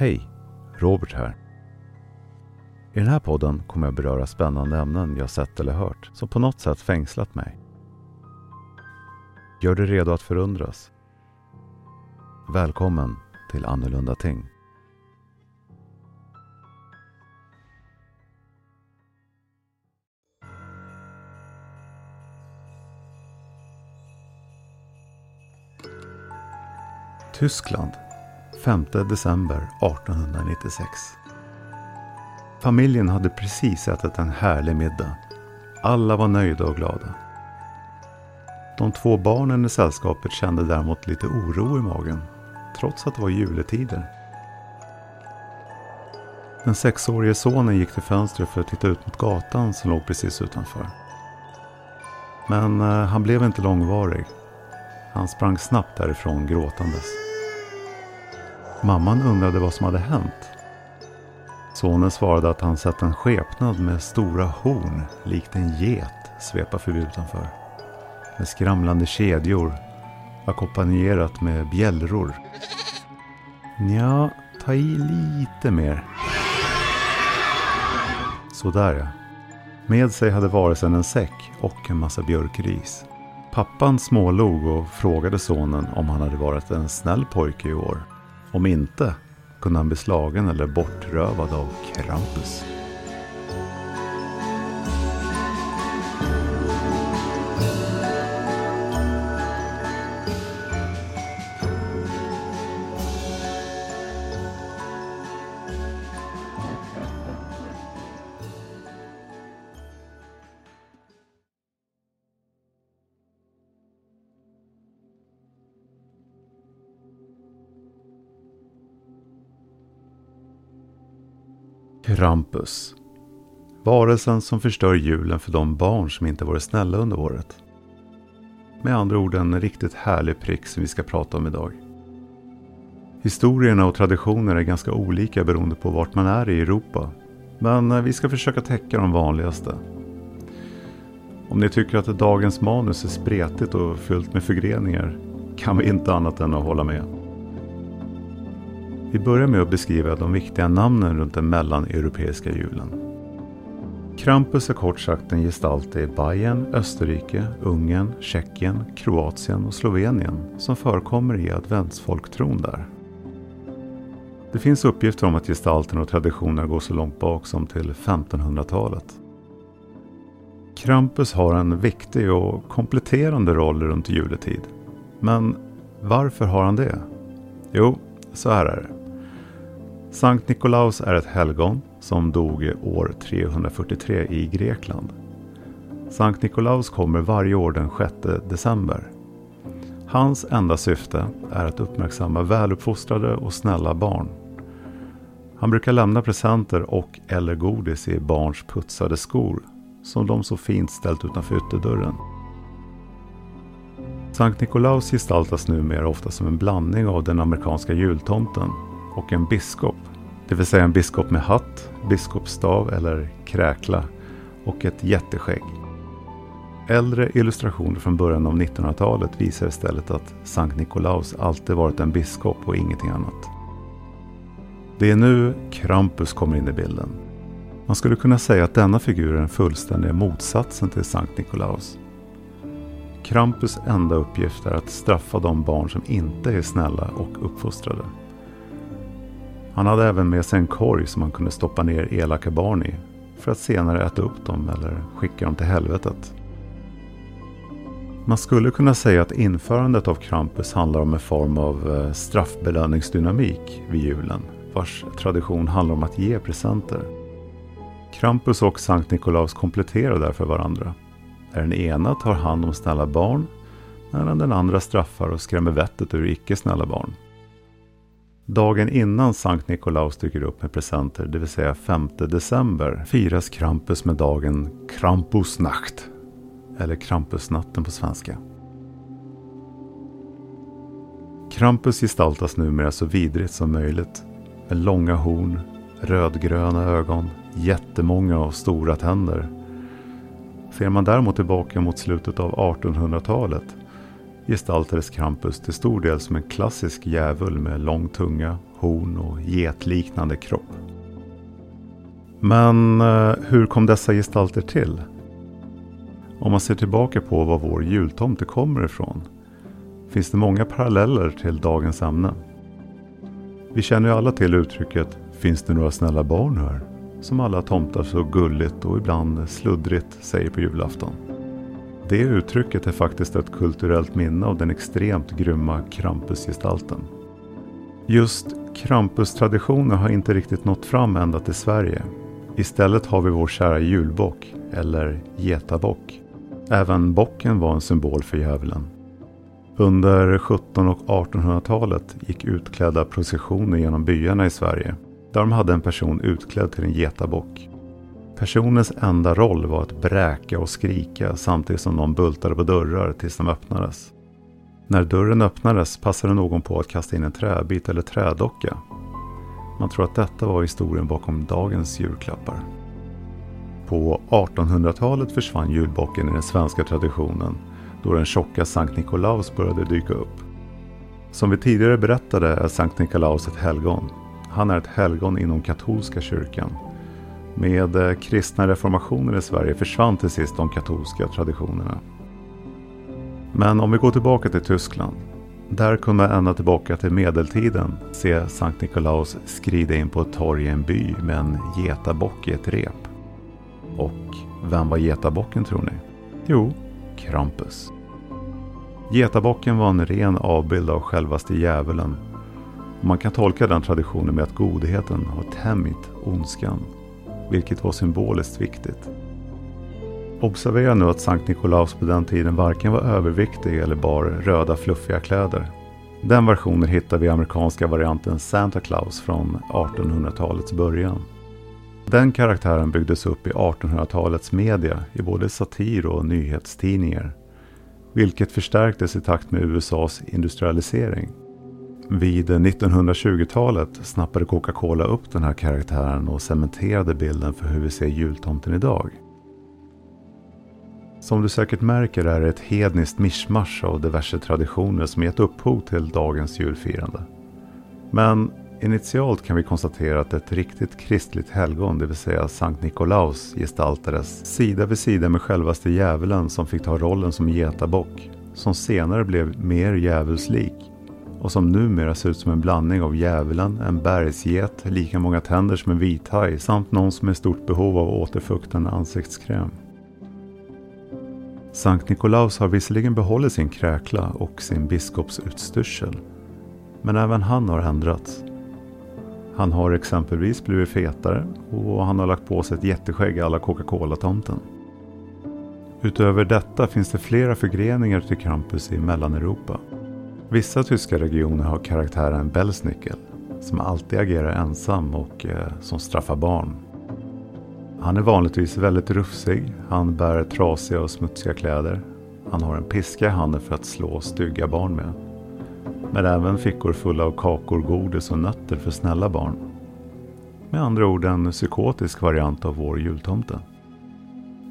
Hej! Robert här. I den här podden kommer jag beröra spännande ämnen jag sett eller hört som på något sätt fängslat mig. Gör dig redo att förundras. Välkommen till Annorlunda Ting. Tyskland 5 december 1896. Familjen hade precis ätit en härlig middag. Alla var nöjda och glada. De två barnen i sällskapet kände däremot lite oro i magen, trots att det var juletider. Den sexårige sonen gick till fönstret för att titta ut mot gatan som låg precis utanför. Men eh, han blev inte långvarig. Han sprang snabbt därifrån gråtandes. Mamman undrade vad som hade hänt. Sonen svarade att han sett en skepnad med stora horn likt en get svepa förbi utanför. Med skramlande kedjor ackompanjerat med bjällror. Nja, ta i lite mer. Sådär ja. Med sig hade varelsen en säck och en massa björkris. Pappan smålog och frågade sonen om han hade varit en snäll pojke i år. Om inte kunde han bli slagen eller bortrövad av Krampus. Krampus. Varelsen som förstör julen för de barn som inte varit snälla under året. Med andra ord en riktigt härlig prick som vi ska prata om idag. Historierna och traditioner är ganska olika beroende på vart man är i Europa. Men eh, vi ska försöka täcka de vanligaste. Om ni tycker att dagens manus är spretigt och fyllt med förgreningar kan vi inte annat än att hålla med. Vi börjar med att beskriva de viktiga namnen runt den mellaneuropeiska julen. Krampus är kort sagt en gestalt i Bayern, Österrike, Ungern, Tjeckien, Kroatien och Slovenien som förekommer i adventsfolktron där. Det finns uppgifter om att gestalten och traditioner går så långt bak som till 1500-talet. Krampus har en viktig och kompletterande roll runt juletid. Men varför har han det? Jo, så här är det. Sankt Nikolaus är ett helgon som dog år 343 i Grekland. Sankt Nikolaus kommer varje år den 6 december. Hans enda syfte är att uppmärksamma väluppfostrade och snälla barn. Han brukar lämna presenter och eller godis i barns putsade skor som de så fint ställt utanför ytterdörren. Sankt Nikolaus gestaltas numera ofta som en blandning av den amerikanska jultomten och en biskop. Det vill säga en biskop med hatt, biskopsstav eller kräkla och ett jätteskägg. Äldre illustrationer från början av 1900-talet visar istället att Sankt Nikolaus alltid varit en biskop och ingenting annat. Det är nu Krampus kommer in i bilden. Man skulle kunna säga att denna figur är den fullständiga motsatsen till Sankt Nikolaus. Krampus enda uppgift är att straffa de barn som inte är snälla och uppfostrade. Han hade även med sig en korg som han kunde stoppa ner elaka barn i för att senare äta upp dem eller skicka dem till helvetet. Man skulle kunna säga att införandet av Krampus handlar om en form av eh, straffbelöningsdynamik vid julen vars tradition handlar om att ge presenter. Krampus och Sankt Nikolaus kompletterar därför varandra. Där den ena tar hand om snälla barn medan den andra straffar och skrämmer vettet ur icke snälla barn. Dagen innan Sankt Nikolaus dyker upp med presenter, det vill säga 5 december, firas Krampus med dagen Krampusnacht. Eller Krampusnatten på svenska. Krampus gestaltas numera så vidrigt som möjligt. Med långa horn, rödgröna ögon, jättemånga och stora tänder. Ser man däremot tillbaka mot slutet av 1800-talet gestaltades Krampus till stor del som en klassisk djävul med lång tunga, horn och getliknande kropp. Men eh, hur kom dessa gestalter till? Om man ser tillbaka på var vår jultomte kommer ifrån finns det många paralleller till dagens ämne. Vi känner ju alla till uttrycket Finns det några snälla barn här? Som alla tomtar så gulligt och ibland sluddrigt säger på julafton. Det uttrycket är faktiskt ett kulturellt minne av den extremt grymma Krampusgestalten. Just Krampus-traditionen har inte riktigt nått fram ända till Sverige. Istället har vi vår kära julbock, eller getabock. Även bocken var en symbol för djävulen. Under 1700 och 1800-talet gick utklädda processioner genom byarna i Sverige där de hade en person utklädd till en getabock. Personens enda roll var att bräka och skrika samtidigt som de bultade på dörrar tills de öppnades. När dörren öppnades passade någon på att kasta in en träbit eller trädocka. Man tror att detta var historien bakom dagens julklappar. På 1800-talet försvann julbocken i den svenska traditionen då den tjocka Sankt Nikolaus började dyka upp. Som vi tidigare berättade är Sankt Nikolaus ett helgon. Han är ett helgon inom katolska kyrkan. Med eh, kristna reformationer i Sverige försvann till sist de katolska traditionerna. Men om vi går tillbaka till Tyskland. Där kunde man ända tillbaka till medeltiden se Sankt Nikolaus skrida in på ett torg i en by med en getabock i ett rep. Och vem var getabocken tror ni? Jo, Krampus. Getabocken var en ren avbild av självaste djävulen. Man kan tolka den traditionen med att godheten har tämjt ondskan, vilket var symboliskt viktigt. Observera nu att Sankt Nikolaus på den tiden varken var överviktig eller bar röda fluffiga kläder. Den versionen hittar vi i amerikanska varianten Santa Claus från 1800-talets början. Den karaktären byggdes upp i 1800-talets media i både satir och nyhetstidningar. Vilket förstärktes i takt med USAs industrialisering. Vid 1920-talet snappade Coca-Cola upp den här karaktären och cementerade bilden för hur vi ser jultomten idag. Som du säkert märker är det ett hedniskt mischmasch av diverse traditioner som gett upphov till dagens julfirande. Men Initialt kan vi konstatera att ett riktigt kristligt helgon, det vill säga Sankt Nikolaus, gestaltades sida vid sida med självaste djävulen som fick ta rollen som getabock, som senare blev mer djävulslik och som numera ser ut som en blandning av djävulen, en bergsget, lika många tänder som en vithaj samt någon som är i stort behov av återfuktande ansiktskräm. Sankt Nikolaus har visserligen behållit sin kräkla och sin biskopsutstyrsel, men även han har ändrats. Han har exempelvis blivit fetare och han har lagt på sig ett jätteskägg alla Coca-Cola-tomten. Utöver detta finns det flera förgreningar till Krampus i Mellaneuropa. Vissa tyska regioner har karaktären Belsnickel som alltid agerar ensam och eh, som straffar barn. Han är vanligtvis väldigt rufsig, han bär trasiga och smutsiga kläder. Han har en piska i handen för att slå stygga barn med. Men även fickor fulla av kakor, godis och nötter för snälla barn. Med andra ord en psykotisk variant av vår jultomte.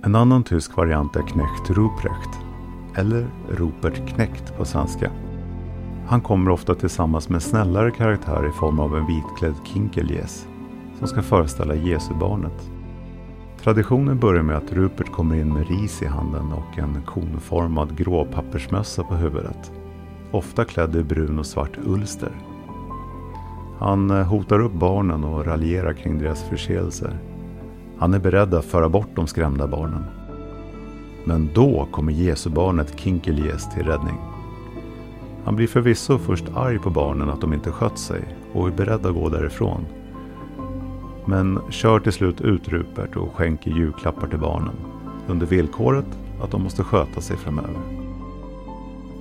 En annan tysk variant är Knecht Ruprecht, eller Rupert Knecht på svenska. Han kommer ofta tillsammans med en snällare karaktär i form av en vitklädd kinkeljes som ska föreställa Jesubarnet. Traditionen börjar med att Rupert kommer in med ris i handen och en konformad grå pappersmössa på huvudet ofta klädd i brun och svart ulster. Han eh, hotar upp barnen och raljerar kring deras förseelser. Han är beredd att föra bort de skrämda barnen. Men då kommer Jesubarnet Kinkeljes till räddning. Han blir förvisso först arg på barnen att de inte skött sig och är beredd att gå därifrån. Men kör till slut ut Rupert och skänker julklappar till barnen under villkoret att de måste sköta sig framöver.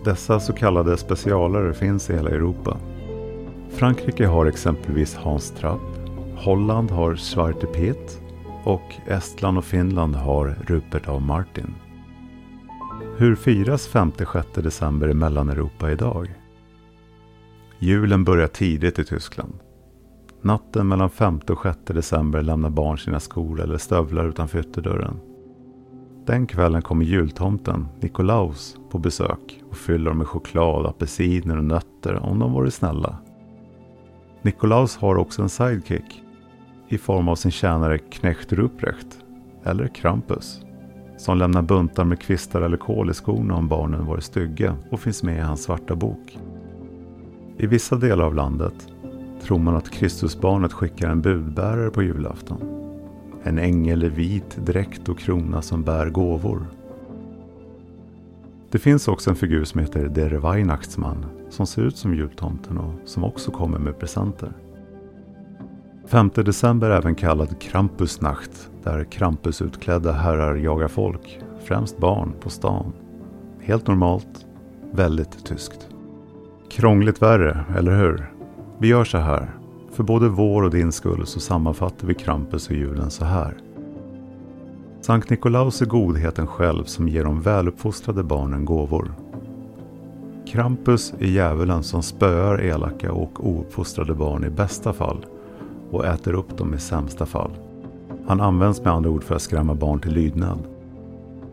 Dessa så kallade specialare finns i hela Europa. Frankrike har exempelvis Hans Trapp, Holland har Zwarte Piet och Estland och Finland har Rupert av Martin. Hur firas 5-6 december i Mellaneuropa idag? Julen börjar tidigt i Tyskland. Natten mellan 5 och 6 december lämnar barn sina skor eller stövlar utanför ytterdörren. Den kvällen kommer jultomten, Nikolaus, på besök och fyller dem med choklad, apelsiner och nötter om de varit snälla. Nikolaus har också en sidekick i form av sin tjänare Knecht Ruprecht, eller Krampus, som lämnar buntar med kvistar eller kol i skorna om barnen varit stygga och finns med i hans svarta bok. I vissa delar av landet tror man att Kristusbarnet skickar en budbärare på julafton. En ängel i vit dräkt och krona som bär gåvor. Det finns också en figur som heter Der Weihnachtsmann som ser ut som jultomten och som också kommer med presenter. 5 december är även kallad Krampusnacht där Krampusutklädda herrar jagar folk, främst barn, på stan. Helt normalt, väldigt tyskt. Krångligt värre, eller hur? Vi gör så här. För både vår och din skull så sammanfattar vi Krampus och julen så här. Sankt Nikolaus är godheten själv som ger de väluppfostrade barnen gåvor. Krampus är djävulen som spöar elaka och ouppfostrade barn i bästa fall och äter upp dem i sämsta fall. Han används med andra ord för att skrämma barn till lydnad.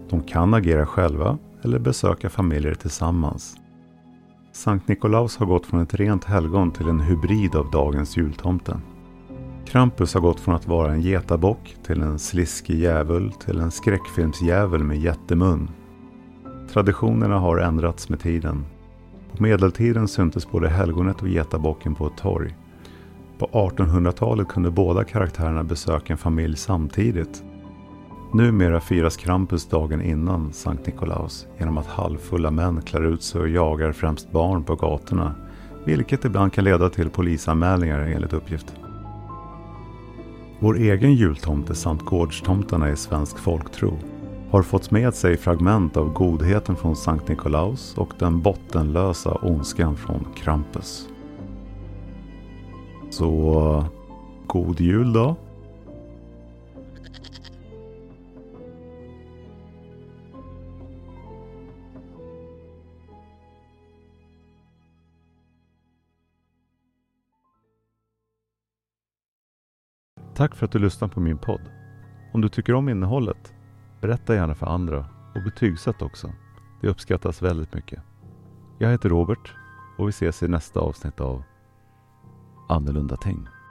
De kan agera själva eller besöka familjer tillsammans. Sankt Nikolaus har gått från ett rent helgon till en hybrid av dagens jultomte. Krampus har gått från att vara en getabock till en sliskig djävul till en skräckfilmsdjävul med jättemun. Traditionerna har ändrats med tiden. På medeltiden syntes både helgonet och getabocken på ett torg. På 1800-talet kunde båda karaktärerna besöka en familj samtidigt. Numera firas Krampus dagen innan Sankt Nikolaus genom att halvfulla män klär ut sig och jagar främst barn på gatorna, vilket ibland kan leda till polisanmälningar enligt uppgift. Vår egen jultomte samt gårdstomtarna i svensk folktro har fått med sig fragment av godheten från Sankt Nikolaus och den bottenlösa ondskan från Krampus. Så god jul då! Tack för att du lyssnar på min podd. Om du tycker om innehållet, berätta gärna för andra och betygsätt också. Det uppskattas väldigt mycket. Jag heter Robert och vi ses i nästa avsnitt av Annorlunda tänkt.